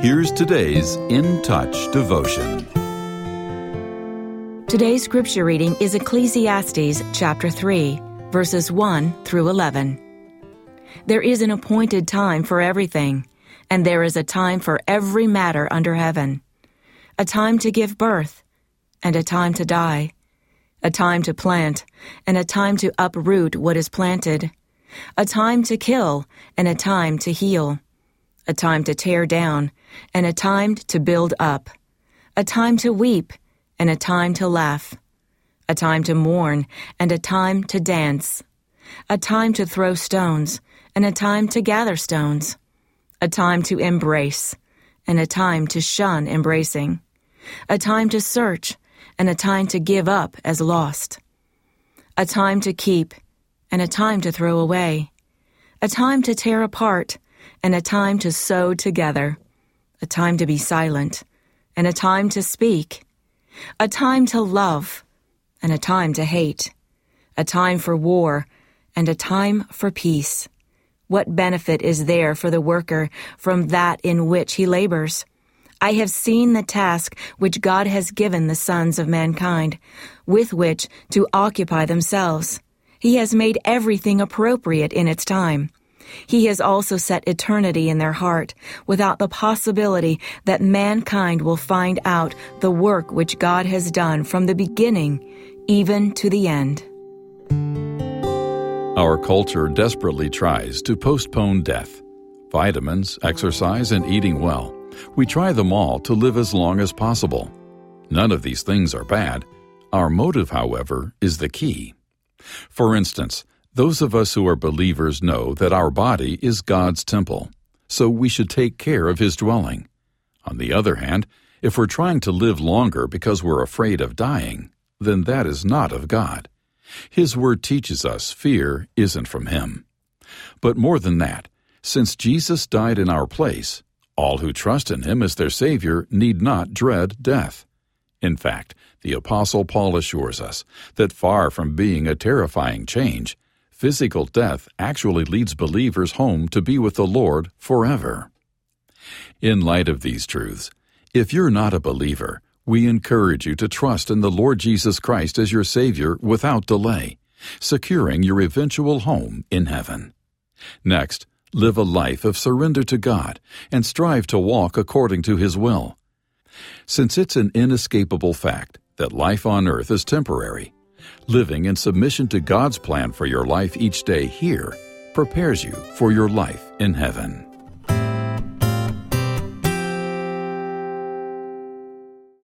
Here's today's In Touch devotion. Today's scripture reading is Ecclesiastes chapter 3, verses 1 through 11. There is an appointed time for everything, and there is a time for every matter under heaven a time to give birth, and a time to die, a time to plant, and a time to uproot what is planted, a time to kill, and a time to heal a time to tear down, and a time to build up, a time to weep, and a time to laugh, a time to mourn, and a time to dance, a time to throw stones, and a time to gather stones, a time to embrace, and a time to shun embracing, a time to search, and a time to give up as lost, a time to keep, and a time to throw away, a time to tear apart, and a time to sew together, a time to be silent, and a time to speak, a time to love, and a time to hate, a time for war, and a time for peace. What benefit is there for the worker from that in which he labors? I have seen the task which God has given the sons of mankind, with which to occupy themselves. He has made everything appropriate in its time. He has also set eternity in their heart, without the possibility that mankind will find out the work which God has done from the beginning even to the end. Our culture desperately tries to postpone death. Vitamins, exercise, and eating well. We try them all to live as long as possible. None of these things are bad. Our motive, however, is the key. For instance, those of us who are believers know that our body is God's temple, so we should take care of His dwelling. On the other hand, if we're trying to live longer because we're afraid of dying, then that is not of God. His Word teaches us fear isn't from Him. But more than that, since Jesus died in our place, all who trust in Him as their Savior need not dread death. In fact, the Apostle Paul assures us that far from being a terrifying change, Physical death actually leads believers home to be with the Lord forever. In light of these truths, if you're not a believer, we encourage you to trust in the Lord Jesus Christ as your Savior without delay, securing your eventual home in heaven. Next, live a life of surrender to God and strive to walk according to His will. Since it's an inescapable fact that life on earth is temporary, Living in submission to God's plan for your life each day here prepares you for your life in heaven.